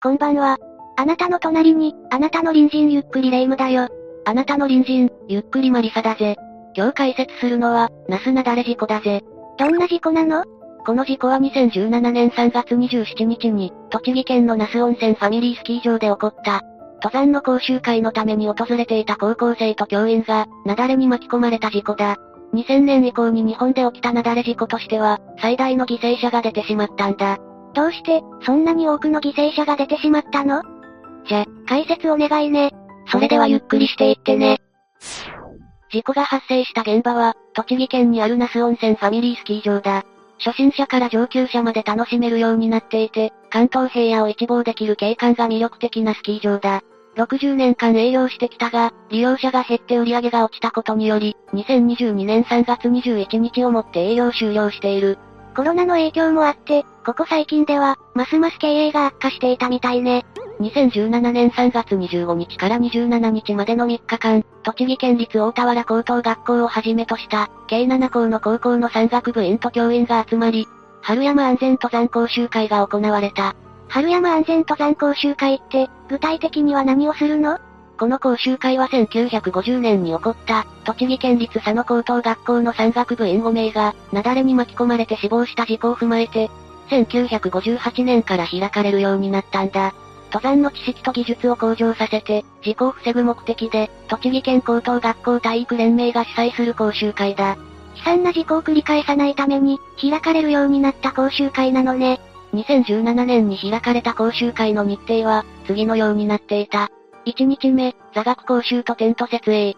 こんばんは。あなたの隣に、あなたの隣人ゆっくりレ夢ムだよ。あなたの隣人、ゆっくりマリサだぜ。今日解説するのは、ナスなだれ事故だぜ。どんな事故なの？この事故は2017年3月27日に、栃木県の那須温泉ファミリースキー場で起こった。登山の講習会のために訪れていた高校生と教員が、雪崩に巻き込まれた事故だ。2000年以降に日本で起きた雪崩事故としては、最大の犠牲者が出てしまったんだ。どうして、そんなに多くの犠牲者が出てしまったの？じゃ、解説お願いね。それではゆっくりしていってね。事故が発生した現場は、栃木県にある那須温泉ファミリースキー場だ。初心者から上級者まで楽しめるようになっていて、関東平野を一望できる景観が魅力的なスキー場だ。60年間営業してきたが、利用者が減って売り上げが落ちたことにより、2022年3月21日をもって営業終了している。コロナの影響もあって、ここ最近では、ますます経営が悪化していたみたいね。2017年3月25日から27日までの3日間、栃木県立大田原高等学校をはじめとした、計7校の高校の山岳部員と教員が集まり、春山安全登山講習会が行われた。春山安全登山講習会って、具体的には何をするの？この講習会は1950年に起こった、栃木県立佐野高等学校の山岳部員5名が、雪崩に巻き込まれて死亡した事故を踏まえて、1958年から開かれるようになったんだ。登山の知識と技術を向上させて、事故を防ぐ目的で、栃木県高等学校体育連盟が主催する講習会だ。悲惨な事故を繰り返さないために、開かれるようになった講習会なのね。2017年に開かれた講習会の日程は、次のようになっていた。1日目、座学講習とテント設営。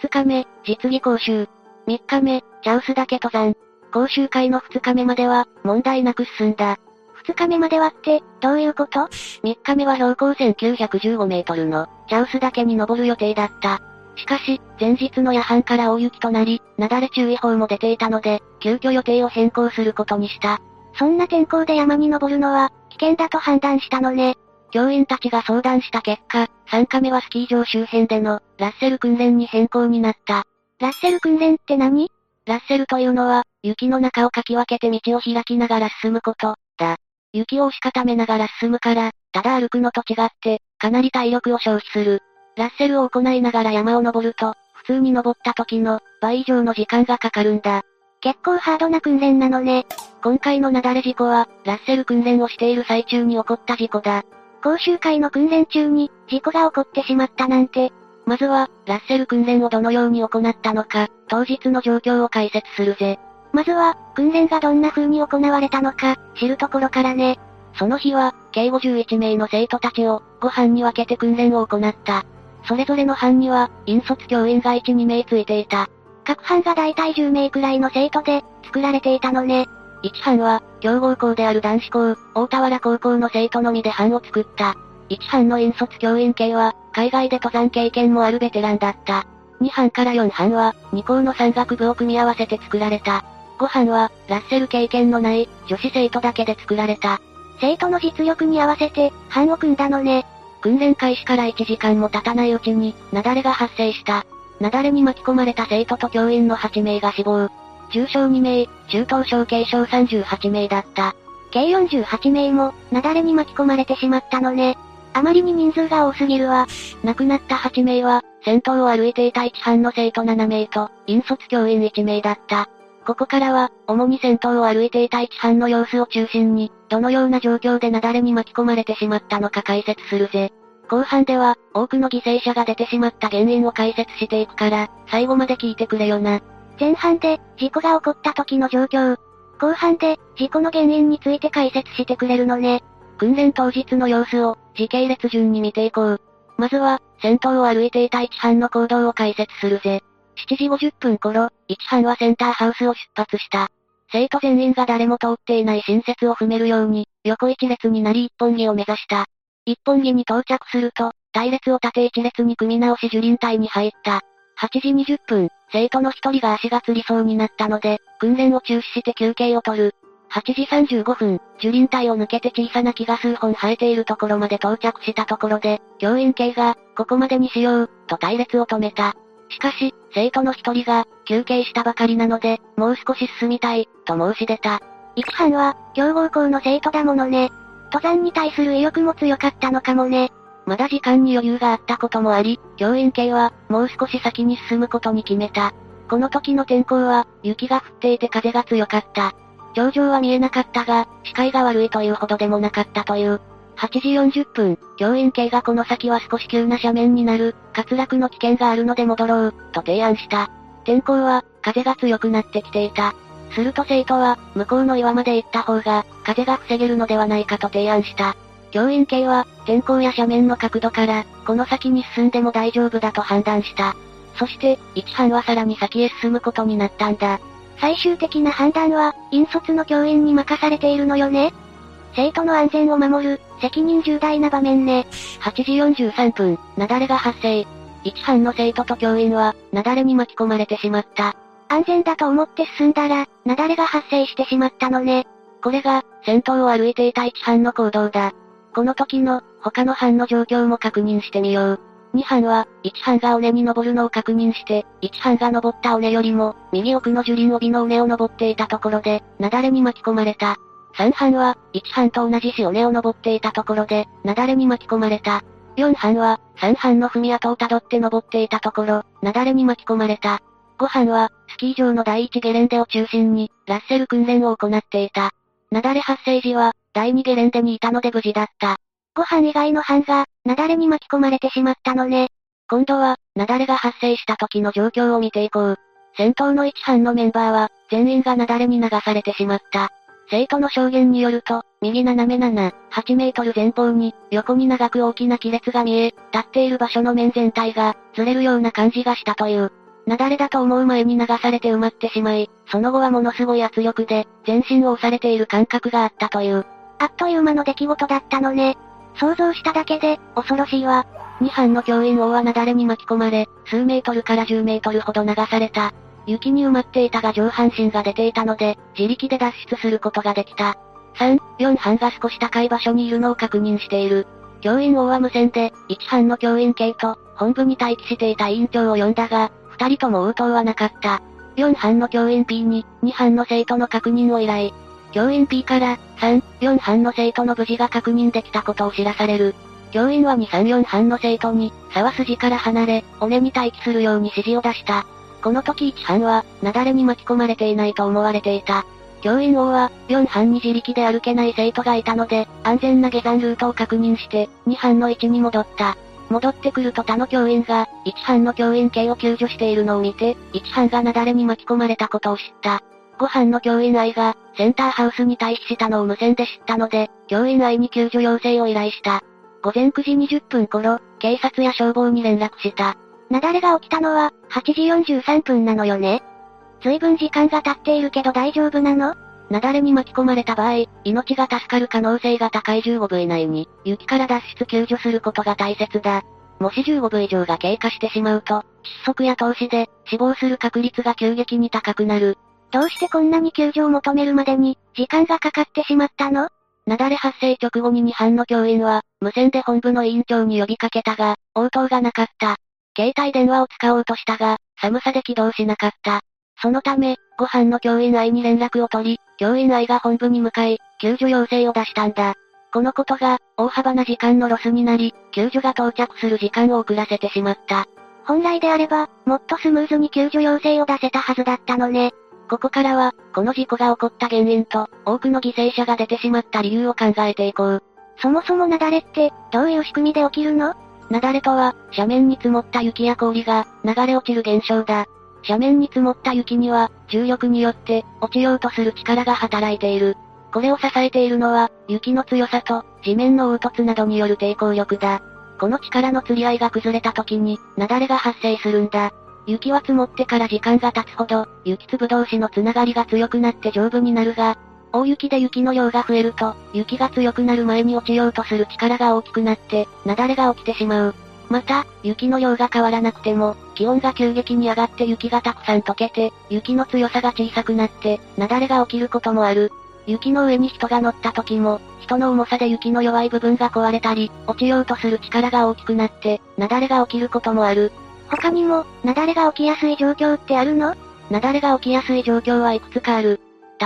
2日目、実技講習。3日目、チャウス岳登山。講習会の2日目までは、問題なく進んだ。2日目まではって、どういうこと ?3 日目は標高1915メートルの、チャウス岳に登る予定だった。しかし、前日の夜半から大雪となり、雪崩注意報も出ていたので、急遽予定を変更することにした。そんな天候で山に登るのは、危険だと判断したのね。教員たちが相談した結果、3日目はスキー場周辺での、ラッセル訓練に変更になった。ラッセル訓練って何？ラッセルというのは、雪の中をかき分けて道を開きながら進むこと、だ。雪を押し固めながら進むから、ただ歩くのと違って、かなり体力を消費する。ラッセルを行いながら山を登ると、普通に登った時の、倍以上の時間がかかるんだ。結構ハードな訓練なのね。今回の雪崩事故は、ラッセル訓練をしている最中に起こった事故だ。講習会の訓練中に、事故が起こってしまったなんて。まずは、ラッセル訓練をどのように行ったのか、当日の状況を解説するぜ。まずは、訓練がどんな風に行われたのか、知るところからね。その日は、計51名の生徒たちを、5班に分けて訓練を行った。それぞれの班には、引率教員が1、2名ついていた。各班が大体10名くらいの生徒で、作られていたのね。1班は、強豪校である男子校、大田原高校の生徒のみで班を作った。1班の引率教員系は、海外で登山経験もあるベテランだった。2班から4班は、2校の山岳部を組み合わせて作られた。5班は、ラッセル経験のない、女子生徒だけで作られた。生徒の実力に合わせて、班を組んだのね。訓練開始から1時間も経たないうちに、雪崩が発生した。雪崩に巻き込まれた生徒と教員の8名が死亡。重傷2名、中等症軽傷38名だった。計48名も、雪崩に巻き込まれてしまったのね。あまりに人数が多すぎるわ。亡くなった8名は、先頭を歩いていた1班の生徒7名と、引率教員1名だった。ここからは、主に先頭を歩いていた1班の様子を中心に、どのような状況で雪崩に巻き込まれてしまったのか解説するぜ。後半では、多くの犠牲者が出てしまった原因を解説していくから、最後まで聞いてくれよな。前半で、事故が起こった時の状況。後半で、事故の原因について解説してくれるのね。訓練当日の様子を、時系列順に見ていこう。まずは、先頭を歩いていた1班の行動を解説するぜ。7時50分頃、1班はセンターハウスを出発した。生徒全員が誰も通っていない新設を踏めるように、横一列になり一本木を目指した。一本木に到着すると、隊列を縦一列に組み直し樹林帯に入った。8時20分、生徒の一人が足がつりそうになったので、訓練を中止して休憩を取る。8時35分、樹林帯を抜けて小さな木が数本生えているところまで到着したところで、教員系が、ここまでにしよう、と隊列を止めた。しかし、生徒の一人が、休憩したばかりなので、もう少し進みたい、と申し出た。一班は、強豪校の生徒だものね。登山に対する意欲も強かったのかもね。まだ時間に余裕があったこともあり、教員系は、もう少し先に進むことに決めた。この時の天候は、雪が降っていて風が強かった。頂上は見えなかったが、視界が悪いというほどでもなかったという。8時40分、教員系がこの先は少し急な斜面になる、滑落の危険があるので戻ろう、と提案した。天候は、風が強くなってきていた。すると生徒は、向こうの岩まで行った方が、風が防げるのではないかと提案した。教員系は、天候や斜面の角度から、この先に進んでも大丈夫だと判断した。そして、一班はさらに先へ進むことになったんだ。最終的な判断は、引率の教員に任されているのよね生徒の安全を守る、責任重大な場面ね。8時43分、雪崩が発生。一班の生徒と教員は、雪崩に巻き込まれてしまった。安全だと思って進んだら、雪崩が発生してしまったのね。これが、先頭を歩いていた一班の行動だ。この時の、他の班の状況も確認してみよう。2班は、1班が尾根に登るのを確認して、1班が登った尾根よりも、右奥の樹林帯の尾根を登っていたところで、雪崩に巻き込まれた。3班は、1班と同じし尾根を登っていたところで、雪崩に巻き込まれた。4班は、3班の踏み跡をたどって登っていたところ、雪崩に巻き込まれた。5班は、スキー場の第1ゲレンデを中心に、ラッセル訓練を行っていた。雪崩発生時は、第2ゲレンデにいたので無事だった。5班以外の班が、雪崩に巻き込まれてしまったのね。今度は、雪崩が発生した時の状況を見ていこう。戦闘の1班のメンバーは、全員が雪崩に流されてしまった。生徒の証言によると、右斜め7、8メートル前方に、横に長く大きな亀裂が見え、立っている場所の面全体が、ずれるような感じがしたという。雪崩だと思う前に流されて埋まってしまい、その後はものすごい圧力で、全身を押されている感覚があったという。あっという間の出来事だったのね。想像しただけで、恐ろしいわ。2班の教員王は雪崩に巻き込まれ、数メートルから10メートルほど流された。雪に埋まっていたが上半身が出ていたので、自力で脱出することができた。3、4班が少し高い場所にいるのを確認している。教員王は無線で、1班の教員 K と、本部に待機していた委員長を呼んだが、2人とも応答はなかった。4班の教員 P に、2班の生徒の確認を依頼。教員 P から、3、4班の生徒の無事が確認できたことを知らされる。教員は2、3、4班の生徒に、沢筋から離れ、尾根に待機するように指示を出した。この時1班は、雪崩に巻き込まれていないと思われていた。教員王は、4班に自力で歩けない生徒がいたので、安全な下山ルートを確認して、2班の位置に戻った。戻ってくると他の教員が、1班の教員系を救助しているのを見て、1班が雪崩に巻き込まれたことを知った。5班の教員愛が、センターハウスに退避したのを無線で知ったので、教員愛に救助要請を依頼した。午前9時20分頃、警察や消防に連絡した。雪崩が起きたのは、8時43分なのよね。随分時間が経っているけど大丈夫なの？雪崩に巻き込まれた場合、命が助かる可能性が高い15分以内に、雪から脱出救助することが大切だ。もし15分以上が経過してしまうと、窒息や凍死で、死亡する確率が急激に高くなる。どうしてこんなに救助を求めるまでに、時間がかかってしまったの？雪崩発生直後に2班の教員は、無線で本部の委員長に呼びかけたが、応答がなかった。携帯電話を使おうとしたが、寒さで起動しなかった。そのため、ご飯の教員愛に連絡を取り、教員愛が本部に向かい、救助要請を出したんだ。このことが、大幅な時間のロスになり、救助が到着する時間を遅らせてしまった。本来であれば、もっとスムーズに救助要請を出せたはずだったのね。ここからは、この事故が起こった原因と、多くの犠牲者が出てしまった理由を考えていこう。そもそも雪崩って、どういう仕組みで起きるの？雪崩とは、斜面に積もった雪や氷が、流れ落ちる現象だ。斜面に積もった雪には、重力によって、落ちようとする力が働いている。これを支えているのは、雪の強さと、地面の凹凸などによる抵抗力だ。この力の釣り合いが崩れた時に、雪崩が発生するんだ。雪は積もってから時間が経つほど、雪粒同士のつながりが強くなって丈夫になるが、大雪で雪の量が増えると、雪が強くなる前に落ちようとする力が大きくなって、雪崩が起きてしまう。また、雪の量が変わらなくても、気温が急激に上がって雪がたくさん溶けて、雪の強さが小さくなって、雪崩が起きることもある。雪の上に人が乗った時も、人の重さで雪の弱い部分が壊れたり、落ちようとする力が大きくなって、雪崩が起きることもある。他にも、雪崩が起きやすい状況ってあるの？雪崩が起きやすい状況はいくつかある。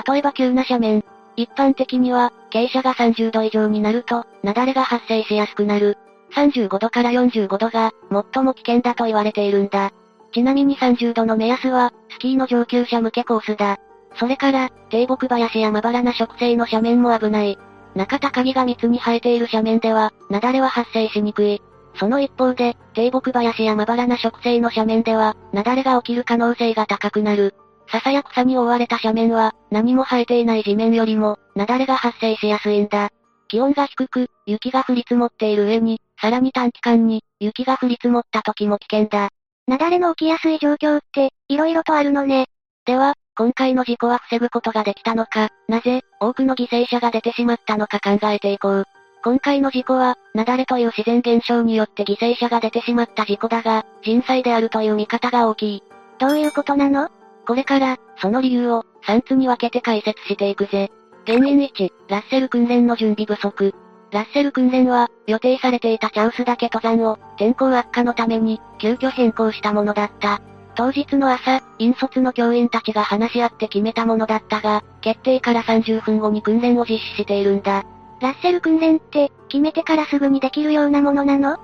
例えば急な斜面。一般的には、傾斜が30度以上になると、雪崩が発生しやすくなる。35度から45度が、最も危険だと言われているんだ。ちなみに30度の目安は、スキーの上級者向けコースだ。それから、低木林やまばらな植生の斜面も危ない。中高木が密に生えている斜面では、雪崩は発生しにくい。その一方で、低木林やまばらな植生の斜面では、雪崩が起きる可能性が高くなる。笹や草に覆われた斜面は、何も生えていない地面よりも、雪崩が発生しやすいんだ。気温が低く、雪が降り積もっている上に、さらに短期間に、雪が降り積もった時も危険だ。雪崩の起きやすい状況って、色々とあるのね。では、今回の事故は防ぐことができたのか、なぜ、多くの犠牲者が出てしまったのか考えていこう。今回の事故は、雪崩という自然現象によって犠牲者が出てしまった事故だが、人災であるという見方が大きい。どういうことなの？これから、その理由を、3つに分けて解説していくぜ。原因1、ラッセル訓練の準備不足。ラッセル訓練は、予定されていたチャウス岳登山を、天候悪化のために、急遽変更したものだった。当日の朝、引率の教員たちが話し合って決めたものだったが、決定から30分後に訓練を実施しているんだ。ラッセル訓練って、決めてからすぐにできるようなものなの？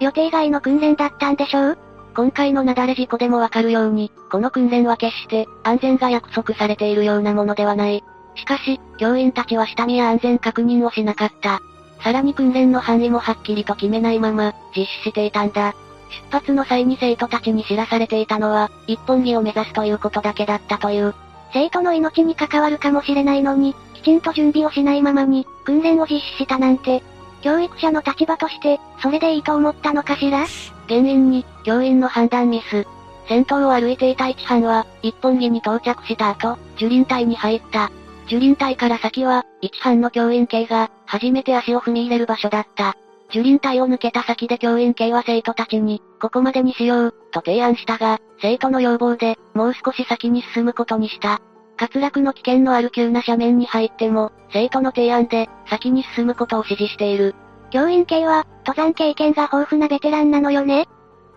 予定外の訓練だったんでしょう？今回の雪崩事故でもわかるように、この訓練は決して、安全が約束されているようなものではない。しかし、教員たちは下見や安全確認をしなかった。さらに訓練の範囲もはっきりと決めないまま、実施していたんだ。出発の際に生徒たちに知らされていたのは、一本木を目指すということだけだったという。生徒の命に関わるかもしれないのに、きちんと準備をしないままに、訓練を実施したなんて、教育者の立場として、それでいいと思ったのかしら？原因に、教員の判断ミス。先頭を歩いていた一班は、一本木に到着した後、樹林帯に入った。樹林帯から先は、一班の教員系が、初めて足を踏み入れる場所だった。樹林帯を抜けた先で教員系は生徒たちに、ここまでにしよう、と提案したが、生徒の要望で、もう少し先に進むことにした。滑落の危険のある急な斜面に入っても、生徒の提案で、先に進むことを指示している。教員系は、登山経験が豊富なベテランなのよね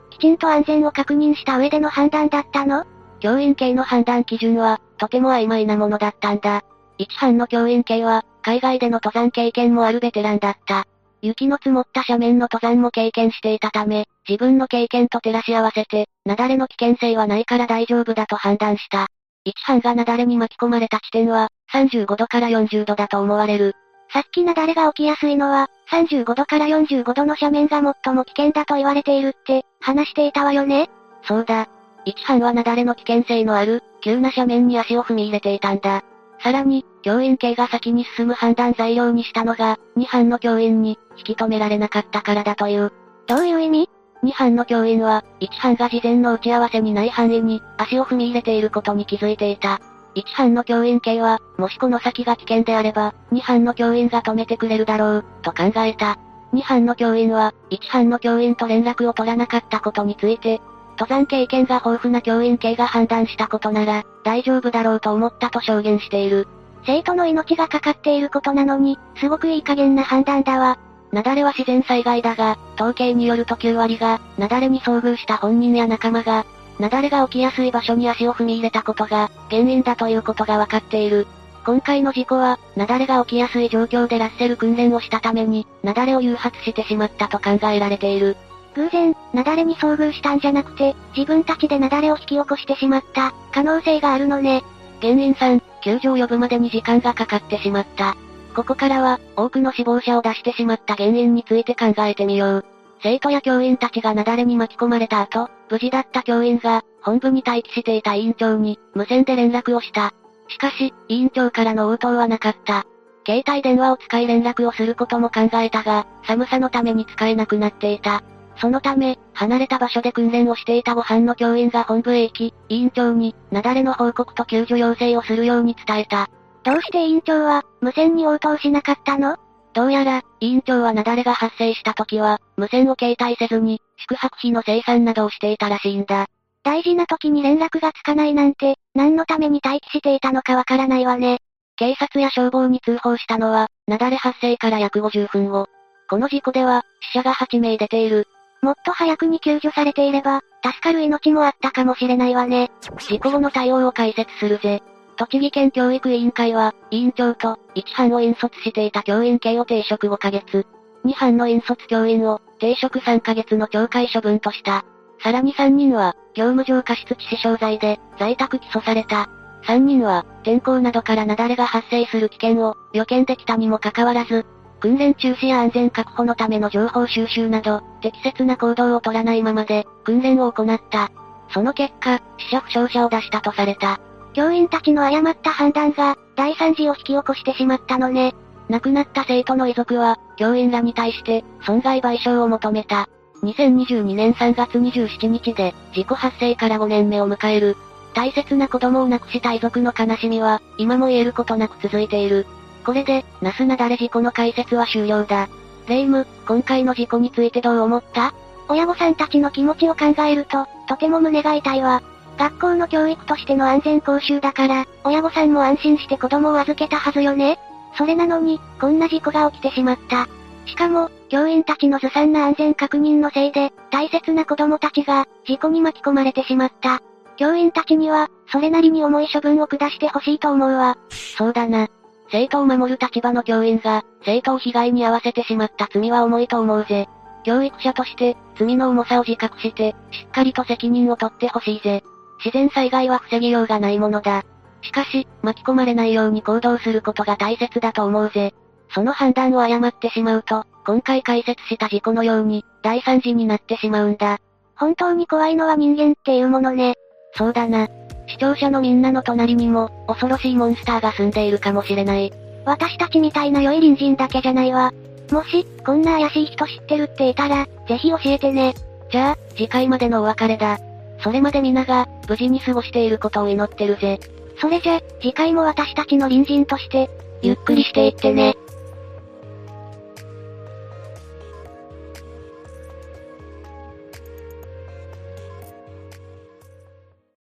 きちんと安全を確認した上での判断だったの？教員系の判断基準は、とても曖昧なものだったんだ。一班の教員系は、海外での登山経験もあるベテランだった。雪の積もった斜面の登山も経験していたため、自分の経験と照らし合わせて、雪崩の危険性はないから大丈夫だと判断した。一班が雪崩に巻き込まれた地点は、35度から40度だと思われる。さっき雪崩が起きやすいのは、35度から45度の斜面が最も危険だと言われているって、話していたわよね？そうだ。一班は雪崩の危険性のある、急な斜面に足を踏み入れていたんだ。さらに、教員系が先に進む判断材料にしたのが、2班の教員に、引き止められなかったからだという。どういう意味？?2 班の教員は、1班が事前の打ち合わせにない範囲に、足を踏み入れていることに気づいていた。1班の教員系は、もしこの先が危険であれば、2班の教員が止めてくれるだろう、と考えた。2班の教員は、1班の教員と連絡を取らなかったことについて、登山経験が豊富な教員系が判断したことなら、大丈夫だろうと思ったと証言している。生徒の命がかかっていることなのに、すごくいい加減な判断だわ。雪崩は自然災害だが、統計によると9割が、雪崩に遭遇した本人や仲間が、雪崩が起きやすい場所に足を踏み入れたことが、原因だということが分かっている。今回の事故は、雪崩が起きやすい状況でラッセル訓練をしたために、雪崩を誘発してしまったと考えられている。偶然、雪崩に遭遇したんじゃなくて、自分たちで雪崩を引き起こしてしまった、可能性があるのね。原因3、救助を呼ぶまでに時間がかかってしまった。ここからは、多くの死亡者を出してしまった原因について考えてみよう。生徒や教員たちが雪崩に巻き込まれた後、無事だった教員が、本部に待機していた委員長に、無線で連絡をした。しかし、委員長からの応答はなかった。携帯電話を使い連絡をすることも考えたが、寒さのために使えなくなっていた。そのため、離れた場所で訓練をしていたご飯の教員が本部へ行き、委員長に、雪崩の報告と救助要請をするように伝えた。どうして委員長は、無線に応答しなかったの？どうやら、委員長は雪崩が発生した時は、無線を携帯せずに、宿泊費の生産などをしていたらしいんだ。大事な時に連絡がつかないなんて、何のために待機していたのかわからないわね。警察や消防に通報したのは、雪崩発生から約50分後。この事故では、死者が8名出ている。もっと早くに救助されていれば、助かる命もあったかもしれないわね。事故後の対応を解説するぜ。栃木県教育委員会は、委員長と、1班を引率していた教員系を停職5ヶ月。2班の引率教員を、停職3ヶ月の懲戒処分とした。さらに3人は、業務上過失致死傷罪で、在宅起訴された。3人は、天候などから雪崩が発生する危険を、予見できたにもかかわらず、訓練中止や安全確保のための情報収集など、適切な行動を取らないままで、訓練を行った。その結果、死者負傷者を出したとされた。教員たちの誤った判断が、大惨事を引き起こしてしまったのね。亡くなった生徒の遺族は、教員らに対して、損害賠償を求めた。2022年3月27日で、事故発生から5年目を迎える。大切な子供を亡くした遺族の悲しみは、今も言えることなく続いている。これで、ナスナダレ事故の解説は終了だ。レイム、今回の事故についてどう思った？親御さんたちの気持ちを考えると、とても胸が痛いわ。学校の教育としての安全講習だから、親御さんも安心して子供を預けたはずよねそれなのに、こんな事故が起きてしまった。しかも、教員たちのずさんな安全確認のせいで、大切な子供たちが、事故に巻き込まれてしまった。教員たちには、それなりに重い処分を下してほしいと思うわ。そうだな。生徒を守る立場の教員が、生徒を被害に遭わせてしまった罪は重いと思うぜ。教育者として、罪の重さを自覚して、しっかりと責任を取ってほしいぜ。自然災害は防ぎようがないものだ。しかし、巻き込まれないように行動することが大切だと思うぜ。その判断を誤ってしまうと、今回解説した事故のように、大惨事になってしまうんだ。本当に怖いのは人間っていうものね。そうだな。視聴者のみんなの隣にも、恐ろしいモンスターが住んでいるかもしれない。私たちみたいな良い隣人だけじゃないわ。もし、こんな怪しい人知ってるっていたら、ぜひ教えてね。じゃあ、次回までのお別れだ。それまで皆が、無事に過ごしていることを祈ってるぜ。それじゃ、次回も私たちの隣人として、ゆっくりしていってね。